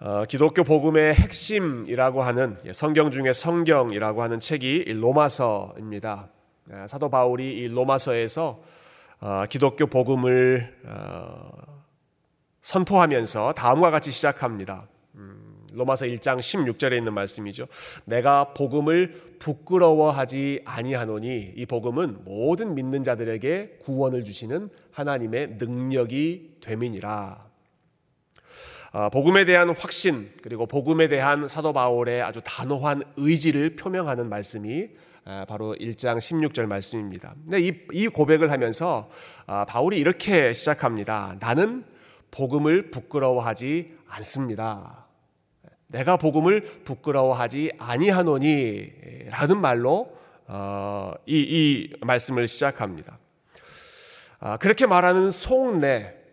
어, 기독교 복음의 핵심이라고 하는 예, 성경 중에 성경이라고 하는 책이 로마서입니다. 예, 사도 바울이 이 로마서에서 어, 기독교 복음을 어, 선포하면서 다음과 같이 시작합니다. 음, 로마서 1장 16절에 있는 말씀이죠. 내가 복음을 부끄러워하지 아니하노니 이 복음은 모든 믿는 자들에게 구원을 주시는 하나님의 능력이 됨이니라. 어, 복음에 대한 확신 그리고 복음에 대한 사도 바울의 아주 단호한 의지를 표명하는 말씀이 바로 1장 16절 말씀입니다. 이, 이 고백을 하면서 아, 바울이 이렇게 시작합니다. 나는 복음을 부끄러워하지 않습니다. 내가 복음을 부끄러워하지 아니하노니라는 말로 어, 이, 이 말씀을 시작합니다. 아, 그렇게 말하는 속내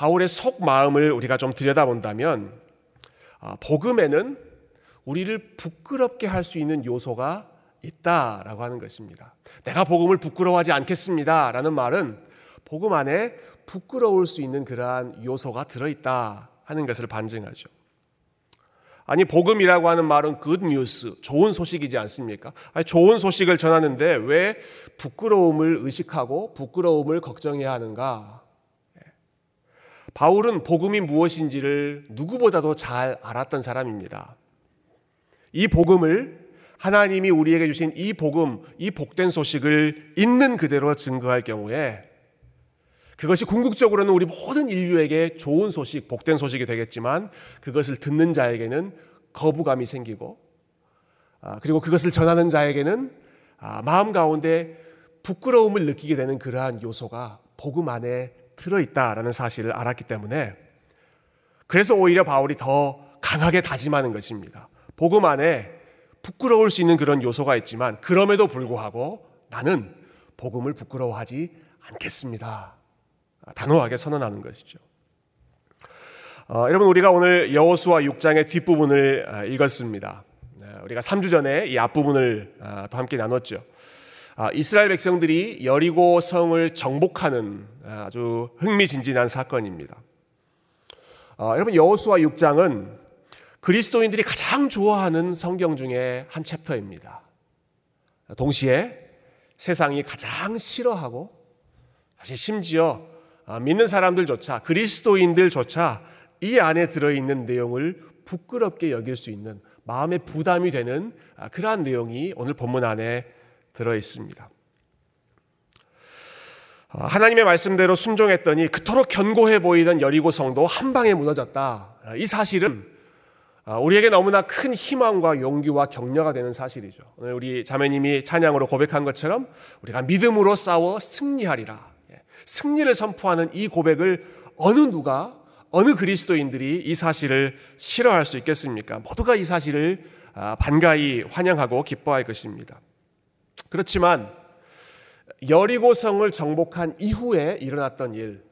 바울의 속 마음을 우리가 좀 들여다본다면 아, 복음에는 우리를 부끄럽게 할 수 있는 요소가 있다라고 하는 것입니다. 내가 복음을 부끄러워하지 않겠습니다라는 말은 복음 안에 부끄러울 수 있는 그러한 요소가 들어있다 하는 것을 반증하죠. 아니 복음이라고 하는 말은 good news, 좋은 소식이지 않습니까? 아니, 좋은 소식을 전하는데 왜 부끄러움을 의식하고 부끄러움을 걱정해야 하는가? 바울은 복음이 무엇인지를 누구보다도 잘 알았던 사람입니다. 이 복음을 하나님이 우리에게 주신 이 복음, 이 복된 소식을 있는 그대로 증거할 경우에 그것이 궁극적으로는 우리 모든 인류에게 좋은 소식, 복된 소식이 되겠지만 그것을 듣는 자에게는 거부감이 생기고 아, 그리고 그것을 전하는 자에게는 아, 마음 가운데 부끄러움을 느끼게 되는 그러한 요소가 복음 안에 들어있다라는 사실을 알았기 때문에 그래서 오히려 바울이 더 강하게 다짐하는 것입니다. 복음 안에 부끄러울 수 있는 그런 요소가 있지만 그럼에도 불구하고 나는 복음을 부끄러워하지 않겠습니다. 단호하게 선언하는 것이죠. 어, 여러분 우리가 오늘 여호수아 6장의 뒷부분을 어, 읽었습니다. 네, 우리가 3주 전에 이 앞부분을 어, 또 함께 나눴죠. 아, 이스라엘 백성들이 여리고 성을 정복하는 아주 흥미진진한 사건입니다. 아, 여러분 여호수아 6장은 그리스도인들이 가장 좋아하는 성경 중에 한 챕터입니다. 동시에 세상이 가장 싫어하고 사실 심지어 아, 믿는 사람들조차 그리스도인들조차 이 안에 들어있는 내용을 부끄럽게 여길 수 있는 마음의 부담이 되는 그러한 내용이 오늘 본문 안에 들어 있습니다. 아, 하나님의 말씀대로 순종했더니 그토록 견고해 보이던 여리고 성도 한 방에 무너졌다. 이 사실은 아, 우리에게 너무나 큰 희망과 용기와 격려가 되는 사실이죠. 오늘 우리 자매님이 찬양으로 고백한 것처럼 우리가 믿음으로 싸워 승리하리라. 예, 승리를 선포하는 이 고백을 어느 누가 어느 그리스도인들이 이 사실을 싫어할 수 있겠습니까? 모두가 이 사실을 아, 반가이 환영하고 기뻐할 것입니다. 그렇지만 여리고성을 정복한 이후에 일어났던 일,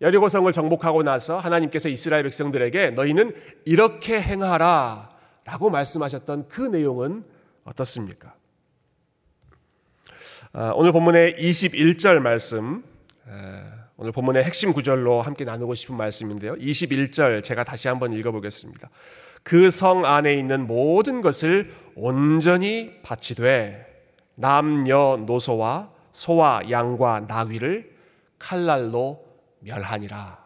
여리고성을 정복하고 나서 하나님께서 이스라엘 백성들에게 너희는 이렇게 행하라 라고 말씀하셨던 그 내용은 어떻습니까? 아, 오늘 본문의 21절 말씀, 오늘 본문의 핵심 구절로 함께 나누고 싶은 말씀인데요. 21절 제가 다시 한번 읽어보겠습니다. 그 성 안에 있는 모든 것을 온전히 바치되 남녀노소와 소와 양과 나귀를 칼날로 멸하니라.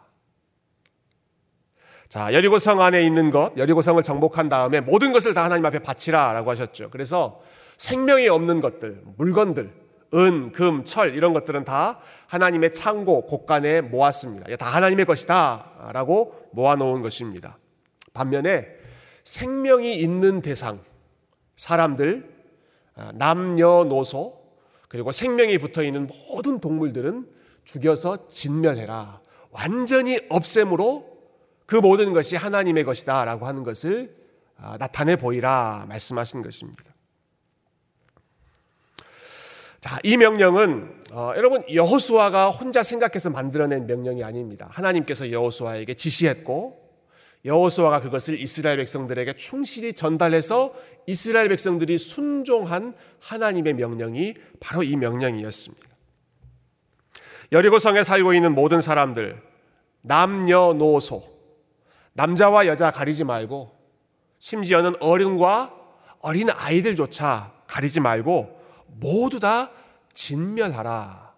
자, 여리고성 안에 있는 것, 여리고성을 정복한 다음에 모든 것을 다 하나님 앞에 바치라라고 하셨죠. 그래서 생명이 없는 것들, 물건들, 은, 금, 철 이런 것들은 다 하나님의 창고, 곳간에 모았습니다. 다 하나님의 것이다 라고 모아놓은 것입니다. 반면에 생명이 있는 대상, 사람들, 아, 남녀노소 그리고 생명이 붙어 있는 모든 동물들은 죽여서 진멸해라. 완전히 없앰으로 그 모든 것이 하나님의 것이다라고 하는 것을 아, 나타내 보이라 말씀하신 것입니다. 자, 이 명령은 어, 여러분 여호수아가 혼자 생각해서 만들어낸 명령이 아닙니다. 하나님께서 여호수아에게 지시했고 여호수아가 그것을 이스라엘 백성들에게 충실히 전달해서 이스라엘 백성들이 순종한 하나님의 명령이 바로 이 명령이었습니다. 여리고성에 살고 있는 모든 사람들 남녀노소 남자와 여자 가리지 말고 심지어는 어른과 어린 아이들조차 가리지 말고 모두 다 진멸하라.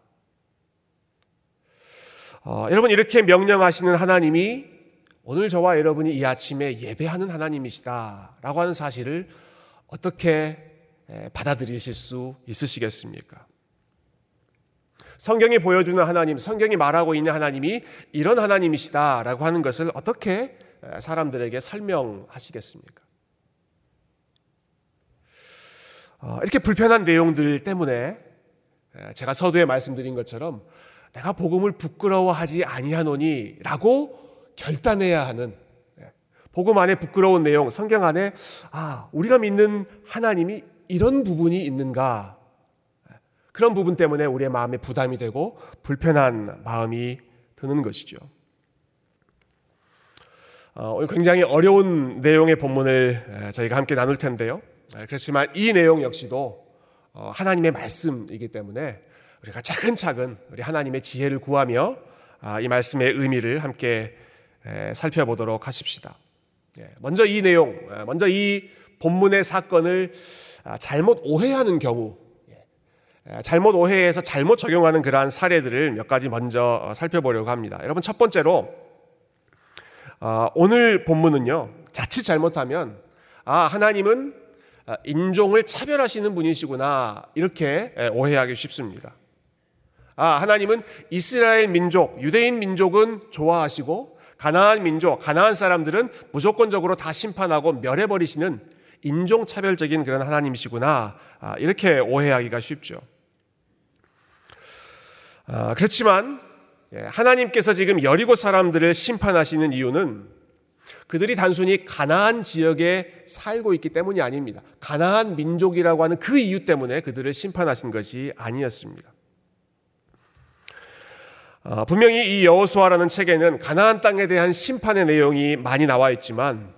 어, 여러분 이렇게 명령하시는 하나님이 오늘 저와 여러분이 이 아침에 예배하는 하나님이시다라고 하는 사실을 어떻게 받아들이실 수 있으시겠습니까? 성경이 보여주는 하나님, 성경이 말하고 있는 하나님이 이런 하나님이시다라고 하는 것을 어떻게 사람들에게 설명하시겠습니까? 어, 이렇게 불편한 내용들 때문에 제가 서두에 말씀드린 것처럼 내가 복음을 부끄러워하지 아니하노니라고 결단해야 하는 복음 안에 부끄러운 내용, 성경 안에 아 우리가 믿는 하나님이 이런 부분이 있는가 그런 부분 때문에 우리의 마음에 부담이 되고 불편한 마음이 드는 것이죠. 어, 오늘 굉장히 어려운 내용의 본문을 저희가 함께 나눌 텐데요. 그렇지만 이 내용 역시도 어, 하나님의 말씀이기 때문에 우리가 차근차근 우리 하나님의 지혜를 구하며 아, 이 말씀의 의미를 함께 살펴보도록 하십시다. 예, 먼저 이 내용, 먼저 이 본문의 사건을 아, 잘못 오해하는 경우, 예, 잘못 오해해서 잘못 적용하는 그러한 사례들을 몇 가지 먼저 어, 살펴보려고 합니다. 여러분 첫 번째로 어, 오늘 본문은요 자칫 잘못하면 아 하나님은 아, 인종을 차별하시는 분이시구나 이렇게 오해하기 쉽습니다. 아 하나님은 이스라엘 민족, 유대인 민족은 좋아하시고 가나안 민족, 가나안 사람들은 무조건적으로 다 심판하고 멸해버리시는 인종차별적인 그런 하나님이시구나. 아, 이렇게 오해하기가 쉽죠. 아, 그렇지만 예, 하나님께서 지금 여리고 사람들을 심판하시는 이유는 그들이 단순히 가나안 지역에 살고 있기 때문이 아닙니다. 가나안 민족이라고 하는 그 이유 때문에 그들을 심판하신 것이 아니었습니다. 아, 분명히 이 여호수아라는 책에는 가나안 땅에 대한 심판의 내용이 많이 나와 있지만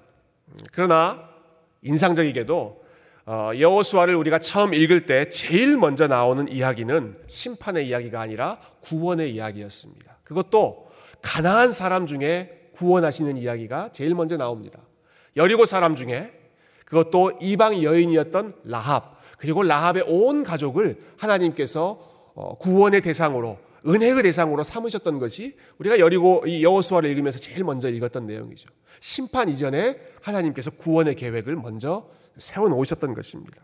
그러나 인상적이게도 어, 여호수아를 우리가 처음 읽을 때 제일 먼저 나오는 이야기는 심판의 이야기가 아니라 구원의 이야기였습니다. 그것도 가나안 사람 중에 구원하시는 이야기가 제일 먼저 나옵니다. 여리고 사람 중에 그것도 이방 여인이었던 라합 그리고 라합의 온 가족을 하나님께서 어, 구원의 대상으로 은혜의 대상으로 삼으셨던 것이 우리가 여리고 이 여호수아를 읽으면서 제일 먼저 읽었던 내용이죠. 심판 이전에 하나님께서 구원의 계획을 먼저 세워 놓으셨던 것입니다.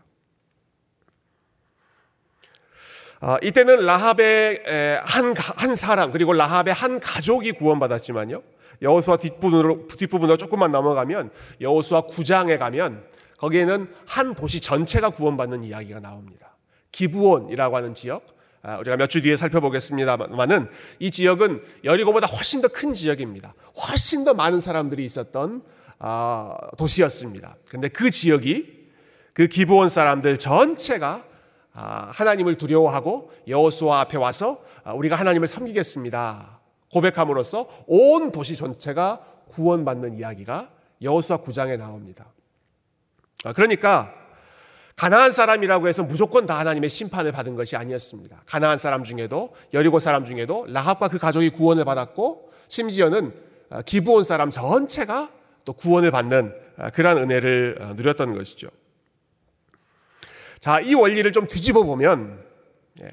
아, 이때는 라합의 한, 한 사람 그리고 라합의 한 가족이 구원받았지만요. 여호수아 뒷부분으로 뒷부분으로 조금만 넘어가면 여호수아 9장에 가면 거기에는 한 도시 전체가 구원받는 이야기가 나옵니다. 기부온이라고 하는 지역, 아, 우리가 몇 주 뒤에 살펴보겠습니다만은 이 지역은 여리고보다 훨씬 더 큰 지역입니다. 훨씬 더 많은 사람들이 있었던 아, 도시였습니다. 그런데 그 지역이 그 기브온 사람들 전체가 아, 하나님을 두려워하고 여호수아 앞에 와서 우리가 하나님을 섬기겠습니다. 고백함으로써 온 도시 전체가 구원받는 이야기가 여호수아 9장에 나옵니다. 그러니까 가나안 사람이라고 해서 무조건 다 하나님의 심판을 받은 것이 아니었습니다. 가나안 사람 중에도 여리고 사람 중에도 라합과 그 가족이 구원을 받았고 심지어는 어, 기브온 사람 전체가 또 구원을 받는 어, 그러한 은혜를 어, 누렸던 것이죠. 자, 이 원리를 좀 뒤집어 보면 예.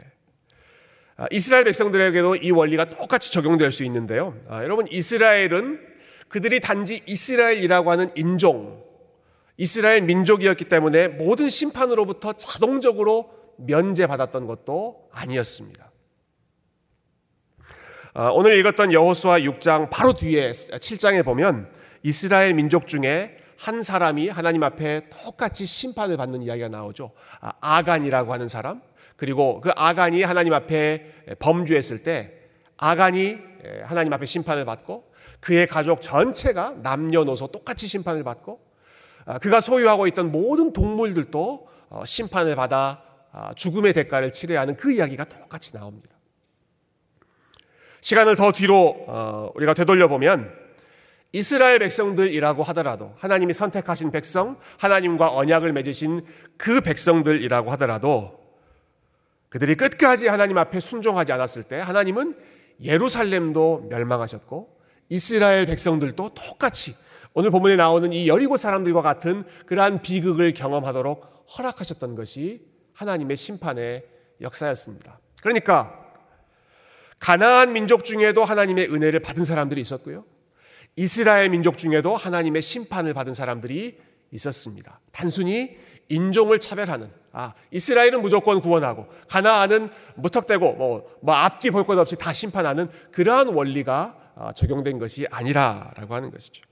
이스라엘 백성들에게도 이 원리가 똑같이 적용될 수 있는데요. 여러분 이스라엘은 그들이 단지 이스라엘이라고 하는 인종 이스라엘 민족이었기 때문에 모든 심판으로부터 자동적으로 면제받았던 것도 아니었습니다. 아, 오늘 읽었던 여호수아 6장 바로 뒤에 7장에 보면 이스라엘 민족 중에 한 사람이 하나님 앞에 똑같이 심판을 받는 이야기가 나오죠. 아, 아간이라고 하는 사람. 그리고 그 아간이 하나님 앞에 범죄했을 때 아간이 하나님 앞에 심판을 받고 그의 가족 전체가 남녀노소 똑같이 심판을 받고 아, 그가 소유하고 있던 모든 동물들도 어, 심판을 받아 아, 죽음의 대가를 치러야 하는 그 이야기가 똑같이 나옵니다. 시간을 더 뒤로 어, 우리가 되돌려 보면 이스라엘 백성들이라고 하더라도 하나님이 선택하신 백성, 하나님과 언약을 맺으신 그 백성들이라고 하더라도 그들이 끝까지 하나님 앞에 순종하지 않았을 때 하나님은 예루살렘도 멸망하셨고 이스라엘 백성들도 똑같이 오늘 본문에 나오는 이 여리고 사람들과 같은 그러한 비극을 경험하도록 허락하셨던 것이 하나님의 심판의 역사였습니다. 그러니까 가나안 민족 중에도 하나님의 은혜를 받은 사람들이 있었고요. 이스라엘 민족 중에도 하나님의 심판을 받은 사람들이 있었습니다. 단순히 인종을 차별하는 아 이스라엘은 무조건 구원하고 가나안은 무턱대고 뭐, 뭐 앞뒤 볼 것 없이 다 심판하는 그러한 원리가 아, 적용된 것이 아니라라고 하는 것이죠.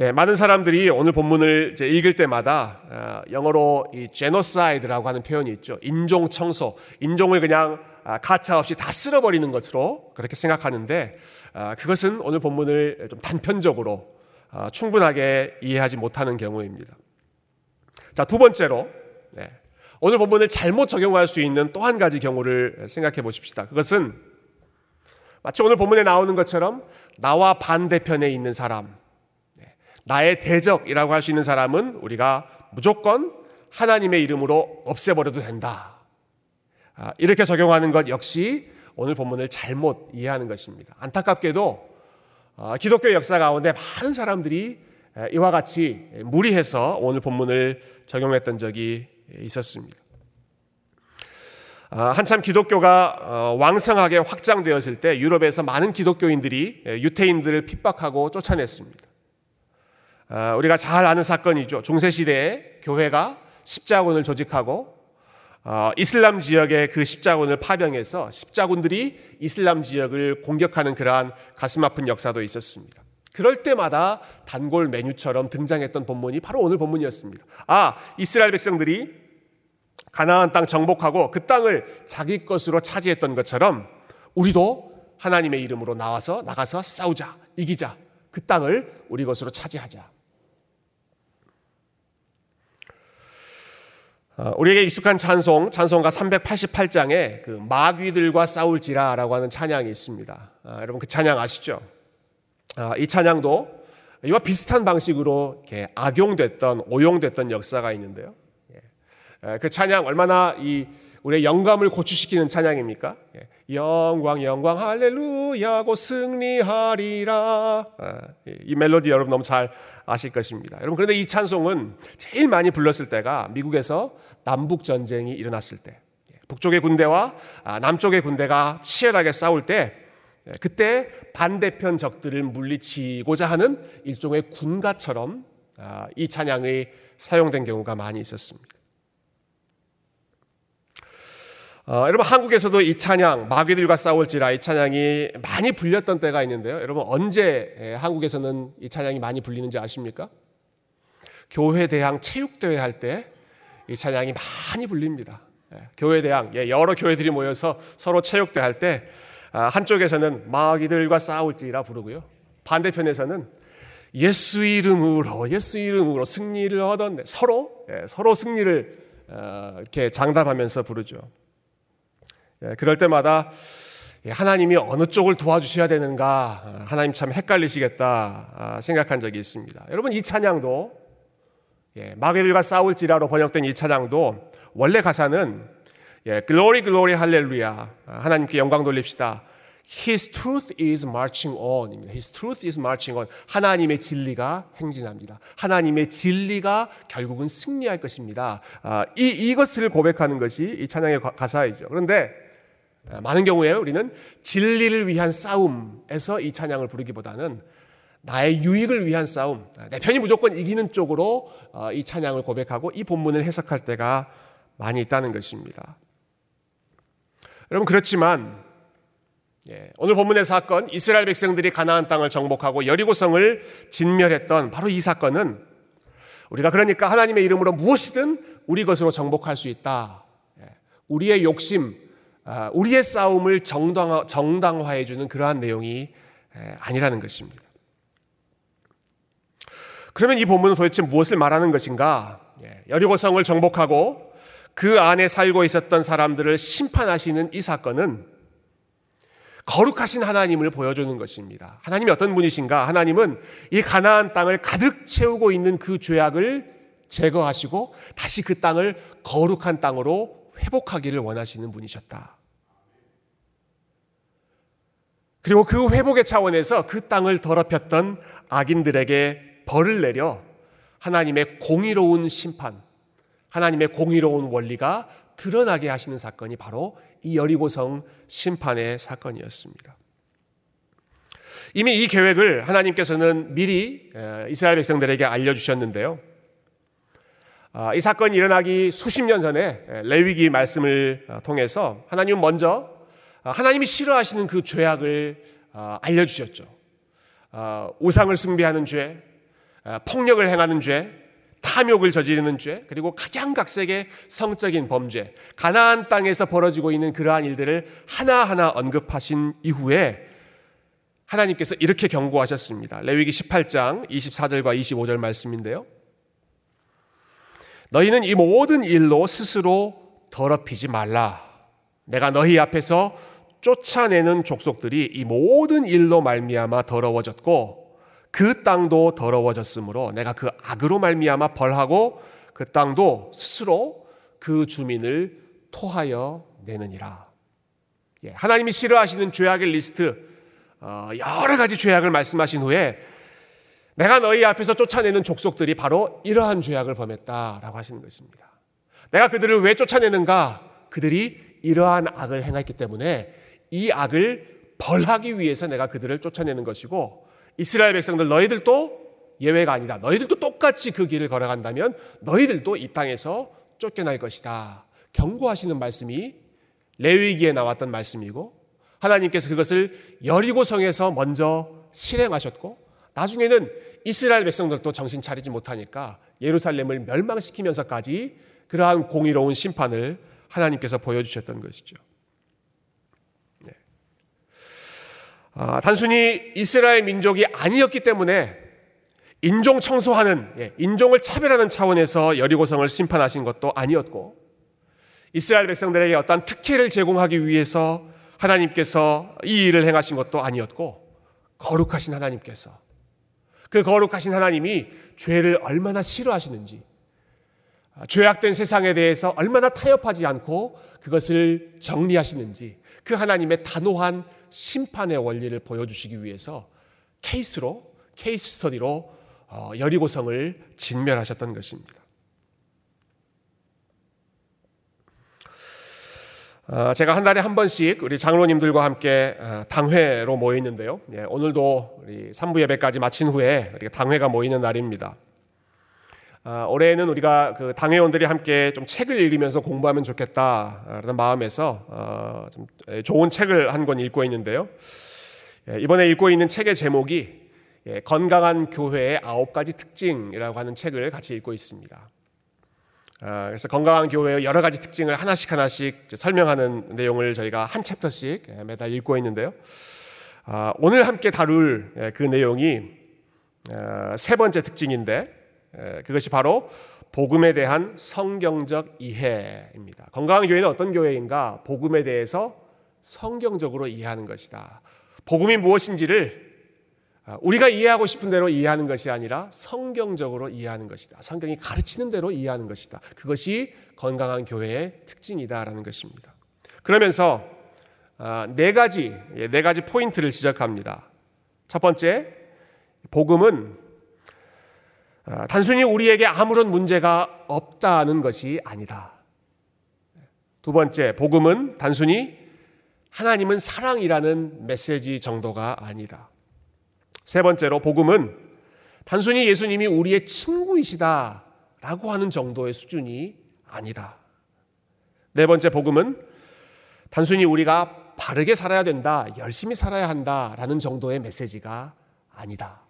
예, 많은 사람들이 오늘 본문을 읽을 때마다 아, 영어로 이 genocide라고 하는 표현이 있죠. 인종 청소, 인종을 그냥 아, 가차 없이 다 쓸어버리는 것으로 그렇게 생각하는데 그것은 오늘 본문을 좀 단편적으로 충분하게 이해하지 못하는 경우입니다. 자, 두 번째로 네, 오늘 본문을 잘못 적용할 수 있는 또 한 가지 경우를 생각해 보십시다. 그것은 마치 오늘 본문에 나오는 것처럼 나와 반대편에 있는 사람, 네, 나의 대적이라고 할 수 있는 사람은 우리가 무조건 하나님의 이름으로 없애버려도 된다. 아, 이렇게 적용하는 것 역시 오늘 본문을 잘못 이해하는 것입니다. 안타깝게도 아, 기독교 역사 가운데 많은 사람들이 이와 같이 무리해서 오늘 본문을 적용했던 적이 있었습니다. 아, 한참 기독교가 어, 왕성하게 확장되었을 때 유럽에서 많은 기독교인들이 유태인들을 핍박하고 쫓아냈습니다. 아, 우리가 잘 아는 사건이죠. 중세시대에 교회가 십자군을 조직하고 어, 이슬람 지역의 그 십자군을 파병해서 십자군들이 이슬람 지역을 공격하는 그러한 가슴 아픈 역사도 있었습니다. 그럴 때마다 단골 메뉴처럼 등장했던 본문이 바로 오늘 본문이었습니다. 아, 이스라엘 백성들이 가나안 땅 정복하고 그 땅을 자기 것으로 차지했던 것처럼 우리도 하나님의 이름으로 나와서 나가서 싸우자, 이기자. 그 땅을 우리 것으로 차지하자. 우리에게 익숙한 찬송, 찬송가 388장에 그 마귀들과 싸울지라 라고 하는 찬양이 있습니다. 아, 여러분 그 찬양 아시죠? 아, 이 찬양도 이와 비슷한 방식으로 악용됐던, 오용됐던 역사가 있는데요. 그 찬양 얼마나 이 우리의 영감을 고취시키는 찬양입니까? 예, 영광 영광 할렐루야 고 승리하리라. 이 멜로디 여러분 너무 잘 아실 것입니다. 여러분 그런데 이 찬송은 제일 많이 불렀을 때가 미국에서 남북 전쟁이 일어났을 때, 예, 북쪽의 군대와 아, 남쪽의 군대가 치열하게 싸울 때, 예, 그때 반대편 적들을 물리치고자 하는 일종의 군가처럼 아, 이 찬양이 사용된 경우가 많이 있었습니다. 어, 여러분 한국에서도 이 찬양 마귀들과 싸울지라 이 찬양이 많이 불렸던 때가 있는데요. 여러분 언제 예, 한국에서는 이 찬양이 많이 불리는지 아십니까? 교회 대항 체육 대회 할 때 이 찬양이 많이 불립니다. 예, 교회 대항 예, 여러 교회들이 모여서 서로 체육대 할때 아, 한쪽에서는 마귀들과 싸울지라 부르고요. 반대편에서는 예수 이름으로 예수 이름으로 승리를 얻었네. 서로 예, 서로 승리를 어, 이렇게 장담하면서 부르죠. 예, 그럴 때마다 하나님이 어느 쪽을 도와주셔야 되는가 아, 하나님 참 헷갈리시겠다 아, 생각한 적이 있습니다. 여러분 이 찬양도 예, 마귀들과 싸울지라로 번역된 이 찬양도 원래 가사는 예, Glory Glory 할렐루야 하나님께 영광 돌립시다. His truth is marching on입니다. His truth is marching on. 하나님의 진리가 행진합니다. 하나님의 진리가 결국은 승리할 것입니다. 아, 이 이것을 고백하는 것이 이 찬양의 가사이죠. 그런데 어, 많은 경우에 우리는 진리를 위한 싸움에서 이 찬양을 부르기보다는 나의 유익을 위한 싸움, 내 편이 무조건 이기는 쪽으로 어, 이 찬양을 고백하고 이 본문을 해석할 때가 많이 있다는 것입니다. 여러분 그렇지만 예, 오늘 본문의 사건 이스라엘 백성들이 가나안 땅을 정복하고 여리고성을 진멸했던 바로 이 사건은 우리가 그러니까 하나님의 이름으로 무엇이든 우리 것으로 정복할 수 있다. 예, 우리의 욕심, 아, 우리의 싸움을 정당화, 정당화해 주는 그러한 내용이 아니라는 것입니다. 그러면 이 본문은 도대체 무엇을 말하는 것인가? 예, 여리고성을 정복하고 그 안에 살고 있었던 사람들을 심판하시는 이 사건은 거룩하신 하나님을 보여주는 것입니다. 하나님이 어떤 분이신가? 하나님은 이 가나안 땅을 가득 채우고 있는 그 죄악을 제거하시고 다시 그 땅을 거룩한 땅으로 회복하기를 원하시는 분이셨다. 그리고 그 회복의 차원에서 그 땅을 더럽혔던 악인들에게 벌을 내려 하나님의 공의로운 심판, 하나님의 공의로운 원리가 드러나게 하시는 사건이 바로 이 여리고성 심판의 사건이었습니다. 이미 이 계획을 하나님께서는 미리 이스라엘 백성들에게 알려주셨는데요. 아, 이 사건이 일어나기 수십 년 전에 레위기 말씀을 어, 통해서 하나님은 먼저 아, 하나님이 싫어하시는 그 죄악을 아, 알려주셨죠. 우상을 숭배하는 죄, 폭력을 행하는 죄, 탐욕을 저지르는 죄, 그리고 가장 각색의 성적인 범죄, 가나안 땅에서 벌어지고 있는 그러한 일들을 하나하나 언급하신 이후에 하나님께서 이렇게 경고하셨습니다. 레위기 18장 24절과 25절 말씀인데요. 너희는 이 모든 일로 스스로 더럽히지 말라. 내가 너희 앞에서 쫓아내는 족속들이 이 모든 일로 말미암아 더러워졌고 그 땅도 더러워졌으므로 내가 그 악으로 말미암아 벌하고 그 땅도 스스로 그 주민을 토하여 내느니라. 예, 하나님이 싫어하시는 죄악의 리스트 어, 여러 가지 죄악을 말씀하신 후에 내가 너희 앞에서 쫓아내는 족속들이 바로 이러한 죄악을 범했다라고 하시는 것입니다. 내가 그들을 왜 쫓아내는가? 그들이 이러한 악을 행했기 때문에 이 악을 벌하기 위해서 내가 그들을 쫓아내는 것이고 이스라엘 백성들 너희들도 예외가 아니다. 너희들도 똑같이 그 길을 걸어간다면 너희들도 이 땅에서 쫓겨날 것이다. 경고하시는 말씀이 레위기에 나왔던 말씀이고 하나님께서 그것을 여리고 성에서 먼저 실행하셨고 나중에는 이스라엘 백성들도 정신 차리지 못하니까 예루살렘을 멸망시키면서까지 그러한 공의로운 심판을 하나님께서 보여주셨던 것이죠. 네. 아, 단순히 이스라엘 민족이 아니었기 때문에 인종 청소하는, 예, 인종을 차별하는 차원에서 여리고성을 심판하신 것도 아니었고, 이스라엘 백성들에게 어떤 특혜를 제공하기 위해서 하나님께서 이 일을 행하신 것도 아니었고 거룩하신 하나님께서. 그 거룩하신 하나님이 죄를 얼마나 싫어하시는지 죄악된 세상에 대해서 얼마나 타협하지 않고 그것을 정리하시는지 그 하나님의 단호한 심판의 원리를 보여주시기 위해서 케이스로 케이스 스터디로 어, 여리고성을 진멸하셨던 것입니다. 어, 제가 한 달에 한 번씩 우리 장로님들과 함께 어, 당회로 모이는데요. 예, 오늘도 우리 3부 예배까지 마친 후에 당회가 모이는 날입니다. 어, 올해는 우리가 그 당회원들이 함께 좀 책을 읽으면서 공부하면 좋겠다라는 마음에서 좀 좋은 책을 한 권 읽고 있는데요. 예, 이번에 읽고 있는 책의 제목이 예, 건강한 교회의 아홉 가지 특징이라고 하는 책을 같이 읽고 있습니다. 아, 그래서 건강한 교회의 여러 가지 특징을 하나씩 하나씩 설명하는 내용을 저희가 한 챕터씩 예, 매달 읽고 있는데요. 아, 오늘 함께 다룰 예, 그 내용이 아, 세 번째 특징인데 예, 그것이 바로 복음에 대한 성경적 이해입니다. 건강한 교회는 어떤 교회인가? 복음에 대해서 성경적으로 이해하는 것이다. 복음이 무엇인지를 아, 우리가 이해하고 싶은 대로 이해하는 것이 아니라 성경적으로 이해하는 것이다. 성경이 가르치는 대로 이해하는 것이다. 그것이 건강한 교회의 특징이다라는 것입니다. 그러면서 아, 네 가지 예, 네 가지 포인트를 지적합니다. 첫 번째, 복음은 아, 단순히 우리에게 아무런 문제가 없다는 것이 아니다. 두 번째, 복음은 단순히 하나님은 사랑이라는 메시지 정도가 아니다. 세 번째로 복음은 단순히 예수님이 우리의 친구이시다라고 하는 정도의 수준이 아니다. 네 번째 복음은 단순히 우리가 바르게 살아야 된다, 열심히 살아야 한다라는 정도의 메시지가 아니다.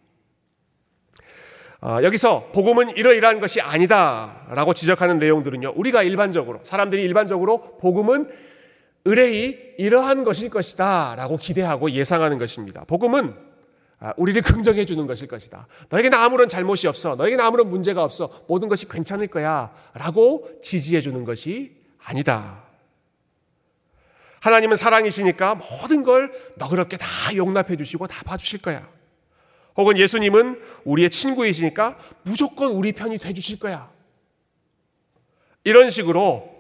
어, 여기서 복음은 이러이러한 것이 아니다라고 지적하는 내용들은요. 우리가 일반적으로 사람들이 일반적으로 복음은 의뢰이 이러한 것일 것이다라고 기대하고 예상하는 것입니다. 복음은 아, 우리를 긍정해 주는 것일 것이다. 너에게는 아무런 잘못이 없어. 너에게는 아무런 문제가 없어. 모든 것이 괜찮을 거야. 라고 지지해 주는 것이 아니다. 하나님은 사랑이시니까 모든 걸 너그럽게 다 용납해 주시고 다 봐주실 거야. 혹은 예수님은 우리의 친구이시니까 무조건 우리 편이 돼 주실 거야. 이런 식으로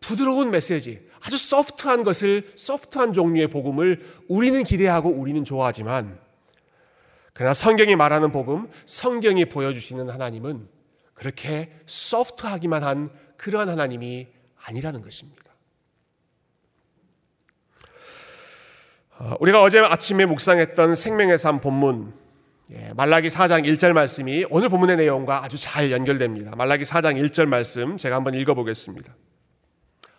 부드러운 메시지, 아주 소프트한 것을 소프트한 종류의 복음을 우리는 기대하고 우리는 좋아하지만 그러나 성경이 말하는 복음, 성경이 보여주시는 하나님은 그렇게 소프트하기만 한 그러한 하나님이 아니라는 것입니다. 어, 우리가 어제 아침에 묵상했던 생명의 삶 본문 예, 말라기 4장 1절 말씀이 오늘 본문의 내용과 아주 잘 연결됩니다. 말라기 4장 1절 말씀 제가 한번 읽어보겠습니다.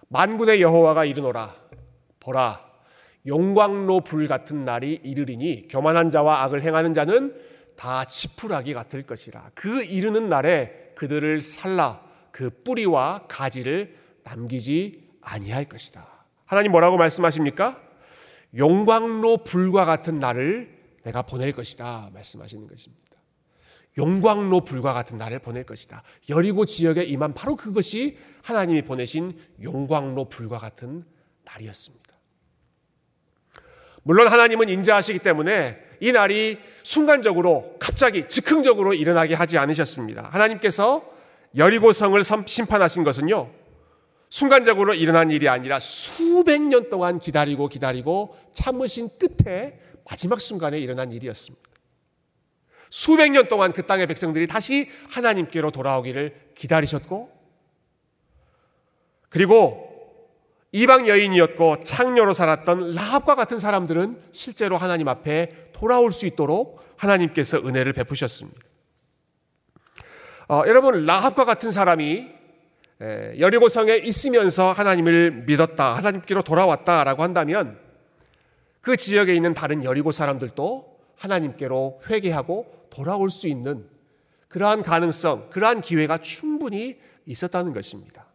만군의 여호와가 이르노라 보라 용광로 불 같은 날이 이르리니 교만한 자와 악을 행하는 자는 다 지푸라기 같을 것이라 그 이르는 날에 그들을 살라 그 뿌리와 가지를 남기지 아니할 것이다. 하나님 뭐라고 말씀하십니까? 용광로 불과 같은 날을 내가 보낼 것이다 말씀하시는 것입니다. 용광로 불과 같은 날을 보낼 것이다. 여리고 지역에 임한 바로 그것이 하나님이 보내신 용광로 불과 같은 날이었습니다. 물론 하나님은 인자하시기 때문에 이 날이 순간적으로 갑자기 즉흥적으로 일어나게 하지 않으셨습니다. 하나님께서 여리고 성을 심판하신 것은요. 순간적으로 일어난 일이 아니라 수백 년 동안 기다리고 기다리고 참으신 끝에 마지막 순간에 일어난 일이었습니다. 수백 년 동안 그 땅의 백성들이 다시 하나님께로 돌아오기를 기다리셨고, 그리고 이방 여인이었고 창녀로 살았던 라합과 같은 사람들은 실제로 하나님 앞에 돌아올 수 있도록 하나님께서 은혜를 베푸셨습니다. 어, 여러분 라합과 같은 사람이 여리고성에 있으면서 하나님을 믿었다, 하나님께로 돌아왔다라고 한다면 그 지역에 있는 다른 여리고 사람들도 하나님께로 회개하고 돌아올 수 있는 그러한 가능성, 그러한 기회가 충분히 있었다는 것입니다.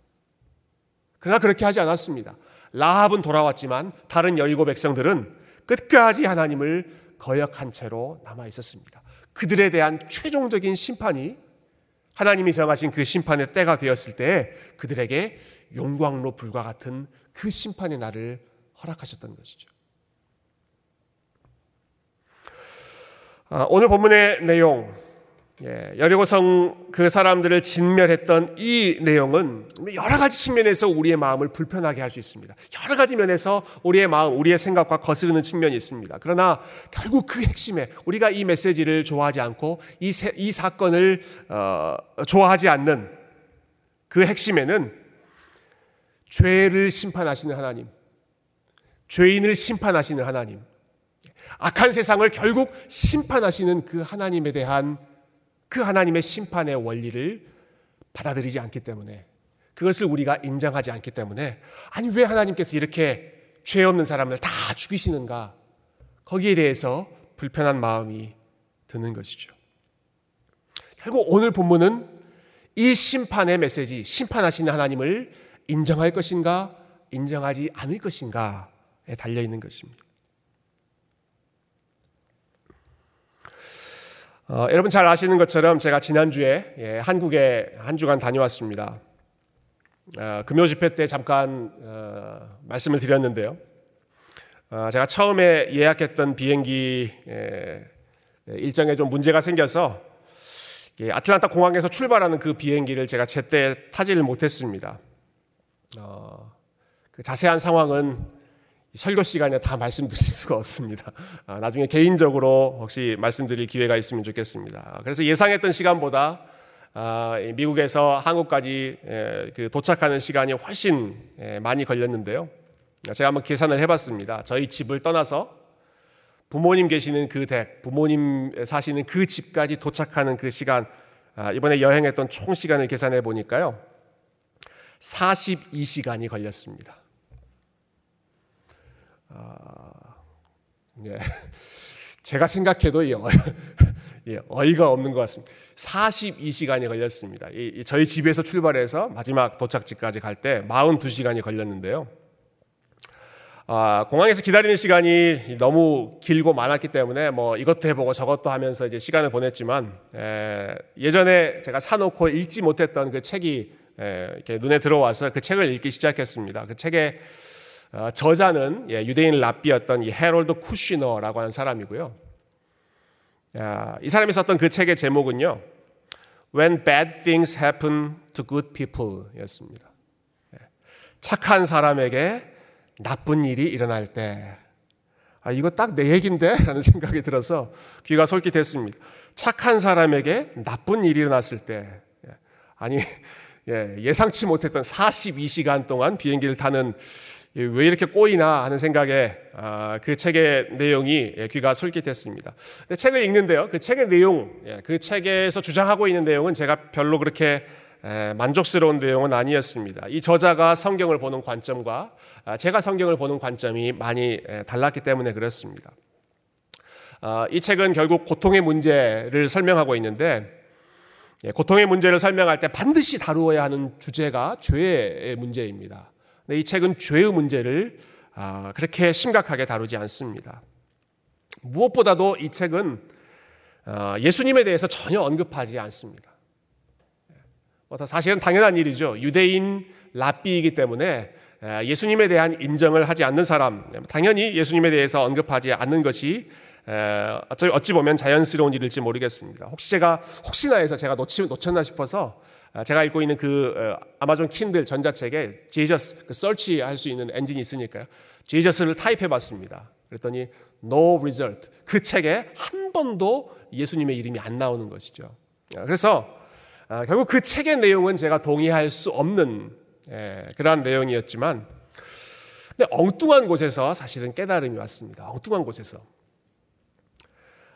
그러나 그렇게 하지 않았습니다. 라합은 돌아왔지만 다른 여리고 백성들은 끝까지 하나님을 거역한 채로 남아 있었습니다. 그들에 대한 최종적인 심판이 하나님이 정하신 그 심판의 때가 되었을 때 그들에게 용광로 불과 같은 그 심판의 날을 허락하셨던 것이죠. 오늘 본문의 내용, 예, 여리고성 그 사람들을 진멸했던 이 내용은 여러 가지 측면에서 우리의 마음을 불편하게 할 수 있습니다. 여러 가지 면에서 우리의 마음, 우리의 생각과 거스르는 측면이 있습니다. 그러나 결국 그 핵심에 우리가 이 메시지를 좋아하지 않고 이, 세, 이 사건을 어, 좋아하지 않는 그 핵심에는 죄를 심판하시는 하나님, 죄인을 심판하시는 하나님, 악한 세상을 결국 심판하시는 그 하나님에 대한 그 하나님의 심판의 원리를 받아들이지 않기 때문에 그것을 우리가 인정하지 않기 때문에 아니 왜 하나님께서 이렇게 죄 없는 사람을 다 죽이시는가 거기에 대해서 불편한 마음이 드는 것이죠. 결국 오늘 본문은 이 심판의 메시지, 심판하시는 하나님을 인정할 것인가, 인정하지 않을 것인가에 달려 있는 것입니다. 어, 여러분 잘 아시는 것처럼 제가 지난주에 예, 한국에 한 주간 다녀왔습니다. 어, 금요 집회 때 잠깐 어, 말씀을 드렸는데요. 어, 제가 처음에 예약했던 비행기 예, 일정에 좀 문제가 생겨서 예, 아틀란타 공항에서 출발하는 그 비행기를 제가 제때 타지를 못했습니다. 어, 그 자세한 상황은 설교 시간에 다 말씀드릴 수가 없습니다. 아, 나중에 개인적으로 혹시 말씀드릴 기회가 있으면 좋겠습니다. 그래서 예상했던 시간보다 아, 미국에서 한국까지 그 도착하는 시간이 훨씬 많이 걸렸는데요. 제가 한번 계산을 해봤습니다. 저희 집을 떠나서 부모님 계시는 그 댁, 부모님 사시는 그 집까지 도착하는 그 시간, 아, 이번에 여행했던 총 시간을 계산해 보니까요. 42시간이 걸렸습니다. 아, 예. 제가 생각해도 예, 어이 가 없는 것 같습니다. 42시간이 걸렸습니다. 이, 저희 집에서 출발해서 마지막 도착지까지 갈 때 42시간이 걸렸는데요. 아, 공항에서 기다리는 시간이 너무 길고 많았기 때문에 뭐 이것도 해보고 저것도 하면서 이제 시간을 보냈지만 에, 예전에 제가 사놓고 읽지 못했던 그 책이 에, 이렇게 눈에 들어와서 그 책을 읽기 시작했습니다. 그 책에 어, 저자는 예, 유대인 랍비였던 헤롤드 쿠시너라고 하는 사람이고요. 이 사람이 썼던 그 책의 제목은요. When bad things happen to good people 였습니다. 예, 착한 사람에게 나쁜 일이 일어날 때, 아, 이거 딱 내 얘긴데? 라는 생각이 들어서 귀가 솔깃했습니다. 착한 사람에게 나쁜 일이 일어났을 때, 예, 아니, 예, 예상치 못했던 42시간 동안 비행기를 타는 왜 이렇게 꼬이나 하는 생각에 아, 그 책의 내용이 예, 귀가 솔깃했습니다. 책을 읽는데요. 그 책의 내용, 예, 그 책에서 주장하고 있는 내용은 제가 별로 그렇게 만족스러운 내용은 아니었습니다. 이 저자가 성경을 보는 관점과 아, 제가 성경을 보는 관점이 많이 달랐기 때문에 그렇습니다. 아, 이 책은 결국 고통의 문제를 설명하고 있는데 예, 고통의 문제를 설명할 때 반드시 다루어야 하는 주제가 죄의 문제입니다. 이 책은 죄의 문제를 아, 그렇게 심각하게 다루지 않습니다. 무엇보다도 이 책은 아, 예수님에 대해서 전혀 언급하지 않습니다. 뭐 사실은 당연한 일이죠. 유대인 랍비이기 때문에 예수님에 대한 인정을 하지 않는 사람, 당연히 예수님에 대해서 언급하지 않는 것이 어찌 보면 자연스러운 일일지 모르겠습니다. 혹시 제가 혹시나 해서 제가 놓치, 놓쳤나 싶어서 아, 제가 읽고 있는 그 어, 아마존 킨들 전자책에 Jesus 그 설치할 수 있는 엔진이 있으니까요. Jesus를 타입해 봤습니다. 그랬더니 no result. 그 책에 한 번도 예수님의 이름이 안 나오는 것이죠. 아, 그래서 아, 결국 그 책의 내용은 제가 동의할 수 없는 예, 그러한 내용이었지만 근데 엉뚱한 곳에서 사실은 깨달음이 왔습니다. 엉뚱한 곳에서.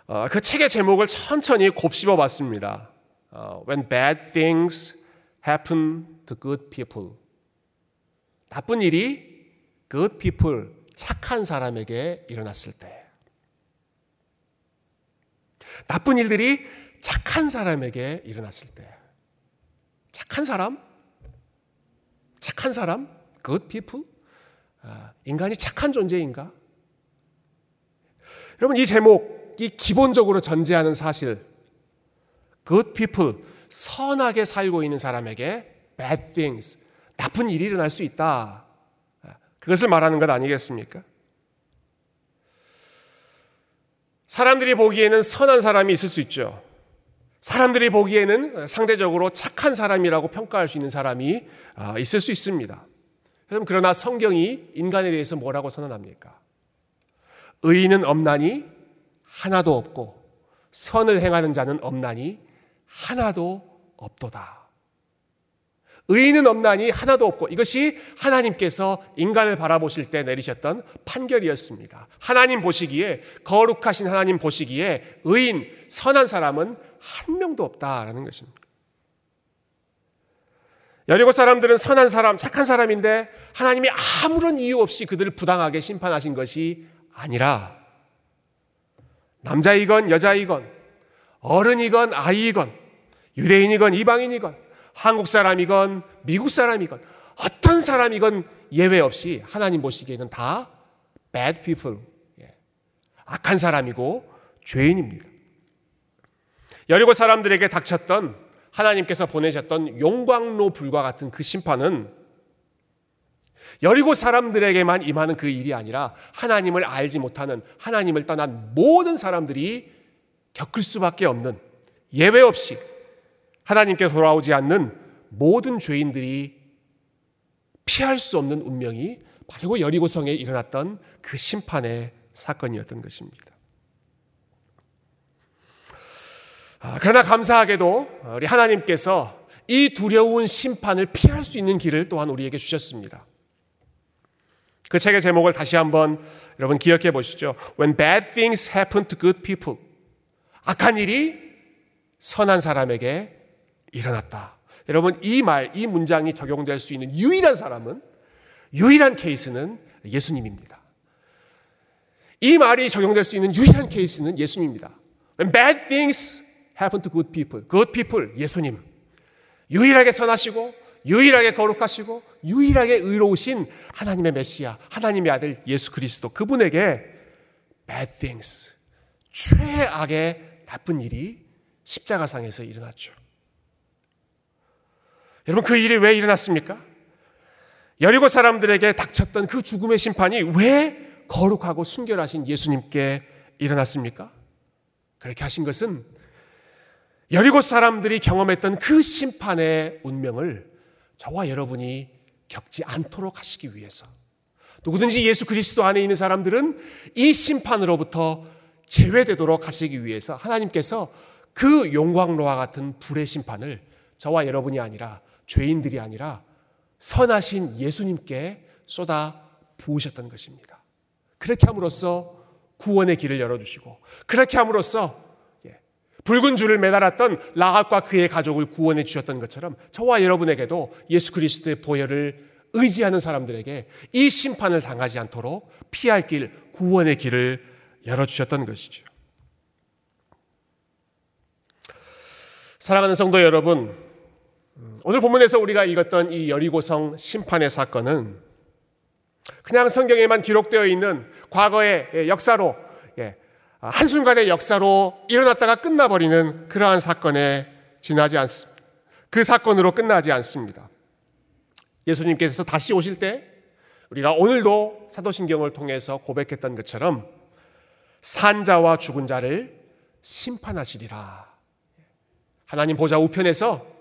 어, 그 책의 제목을 천천히 곱씹어 봤습니다. 어, When bad things happen to good people. 나쁜 일이 good people, 착한 사람에게 일어났을 때. 나쁜 일들이 착한 사람에게 일어났을 때. 착한 사람? 착한 사람? good people? 아, 인간이 착한 존재인가? 여러분, 이 제목, 이 기본적으로 전제하는 사실, good people, 선하게 살고 있는 사람에게 bad things, 나쁜 일이 일어날 수 있다. 그것을 말하는 것 아니겠습니까? 사람들이 보기에는 선한 사람이 있을 수 있죠. 사람들이 보기에는 상대적으로 착한 사람이라고 평가할 수 있는 사람이 아, 있을 수 있습니다. 그러나 성경이 인간에 대해서 뭐라고 선언합니까? 의인은 없나니 하나도 없고 선을 행하는 자는 없나니 하나도 없도다. 의인은 없나니 하나도 없고 이것이 하나님께서 인간을 바라보실 때 내리셨던 판결이었습니다. 하나님 보시기에 거룩하신 하나님 보시기에 의인 선한 사람은 한 명도 없다라는 것입니다. 여리고 사람들은 선한 사람, 착한 사람인데 하나님이 아무런 이유 없이 그들을 부당하게 심판하신 것이 아니라 남자이건 여자이건 어른이건 아이이건 유대인이건 이방인이건 한국 사람이건 미국 사람이건 어떤 사람이건 예외 없이 하나님 보시기에는 다 bad people 예. 악한 사람이고 죄인입니다. 여리고 사람들에게 닥쳤던 하나님께서 보내셨던 용광로 불과 같은 그 심판은 여리고 사람들에게만 임하는 그 일이 아니라 하나님을 알지 못하는 하나님을 떠난 모든 사람들이 겪을 수밖에 없는 예외 없이 하나님께 돌아오지 않는 모든 죄인들이 피할 수 없는 운명이 바로 여리고성에 일어났던 그 심판의 사건이었던 것입니다. 아, 그러나 감사하게도 우리 하나님께서 이 두려운 심판을 피할 수 있는 길을 또한 우리에게 주셨습니다. 그 책의 제목을 다시 한번 여러분 기억해 보시죠. When bad things happen to good people. 악한 일이 선한 사람에게 일어났다. 여러분 이 말, 이 문장이 적용될 수 있는 유일한 사람은 유일한 케이스는 예수님입니다. 이 말이 적용될 수 있는 유일한 케이스는 예수님입니다. When bad things happen to good people. good people 예수님. 유일하게 선하시고 유일하게 거룩하시고 유일하게 의로우신 하나님의 메시아, 하나님의 아들 예수 그리스도 그분에게 bad things 최악의 나쁜 일이 십자가상에서 일어났죠. 여러분 그 일이 왜 일어났습니까? 여리고 사람들에게 닥쳤던 그 죽음의 심판이 왜 거룩하고 순결하신 예수님께 일어났습니까? 그렇게 하신 것은 여리고 사람들이 경험했던 그 심판의 운명을 저와 여러분이 겪지 않도록 하시기 위해서 누구든지 예수 그리스도 안에 있는 사람들은 이 심판으로부터 제외되도록 하시기 위해서 하나님께서 그 용광로와 같은 불의 심판을 저와 여러분이 아니라 죄인들이 아니라 선하신 예수님께 쏟아 부으셨던 것입니다. 그렇게 함으로써 구원의 길을 열어주시고 그렇게 함으로써 예, 붉은 줄을 매달았던 라합과 그의 가족을 구원해 주셨던 것처럼 저와 여러분에게도 예수 그리스도의 보혈을 의지하는 사람들에게 이 심판을 당하지 않도록 피할 길, 구원의 길을 열어주셨던 것이죠. 사랑하는 성도 여러분, 오늘 본문에서 우리가 읽었던 이 여리고성 심판의 사건은 그냥 성경에만 기록되어 있는 과거의 역사로, 예, 한순간의 역사로 일어났다가 끝나버리는 그러한 사건에 지나지 않습니다. 그 사건으로 끝나지 않습니다. 예수님께서 다시 오실 때 우리가 오늘도 사도신경을 통해서 고백했던 것처럼 산자와 죽은 자를 심판하시리라. 하나님 보좌 우편에서 어,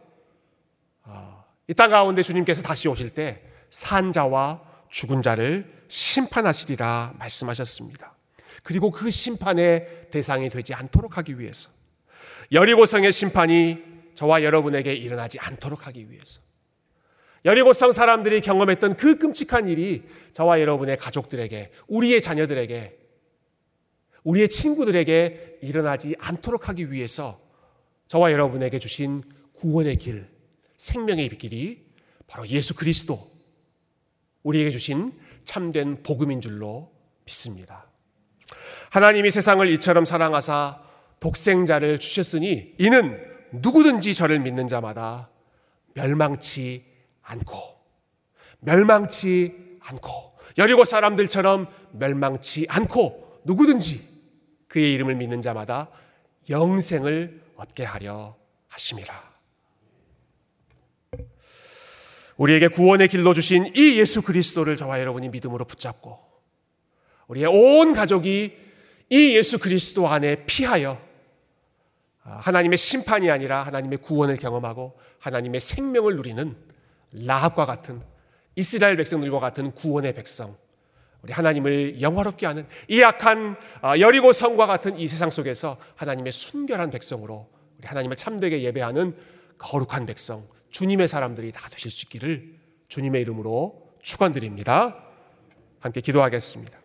이 땅 가운데 주님께서 다시 오실 때 산자와 죽은 자를 심판하시리라 말씀하셨습니다. 그리고 그 심판의 대상이 되지 않도록 하기 위해서 여리고성의 심판이 저와 여러분에게 일어나지 않도록 하기 위해서 여리고성 사람들이 경험했던 그 끔찍한 일이 저와 여러분의 가족들에게, 우리의 자녀들에게, 우리의 친구들에게 일어나지 않도록 하기 위해서 저와 여러분에게 주신 구원의 길, 생명의 길이 바로 예수 그리스도, 우리에게 주신 참된 복음인 줄로 믿습니다. 하나님이 세상을 이처럼 사랑하사 독생자를 주셨으니 이는 누구든지 저를 믿는 자마다 멸망치 않고 멸망치 않고 여리고 사람들처럼 멸망치 않고 누구든지 그의 이름을 믿는 자마다 영생을 얻게 하려 하심이라. 우리에게 구원의 길로 주신 이 예수 그리스도를 저와 여러분이 믿음으로 붙잡고 우리의 온 가족이 이 예수 그리스도 안에 피하여 하나님의 심판이 아니라 하나님의 구원을 경험하고 하나님의 생명을 누리는 라합과 같은 이스라엘 백성들과 같은 구원의 백성, 우리 하나님을 영화롭게 하는 이 약한 아, 여리고 성과 같은 이 세상 속에서 하나님의 순결한 백성으로 우리 하나님을 참되게 예배하는 거룩한 백성, 주님의 사람들이 다 되실 수 있기를 주님의 이름으로 축원드립니다. 함께 기도하겠습니다.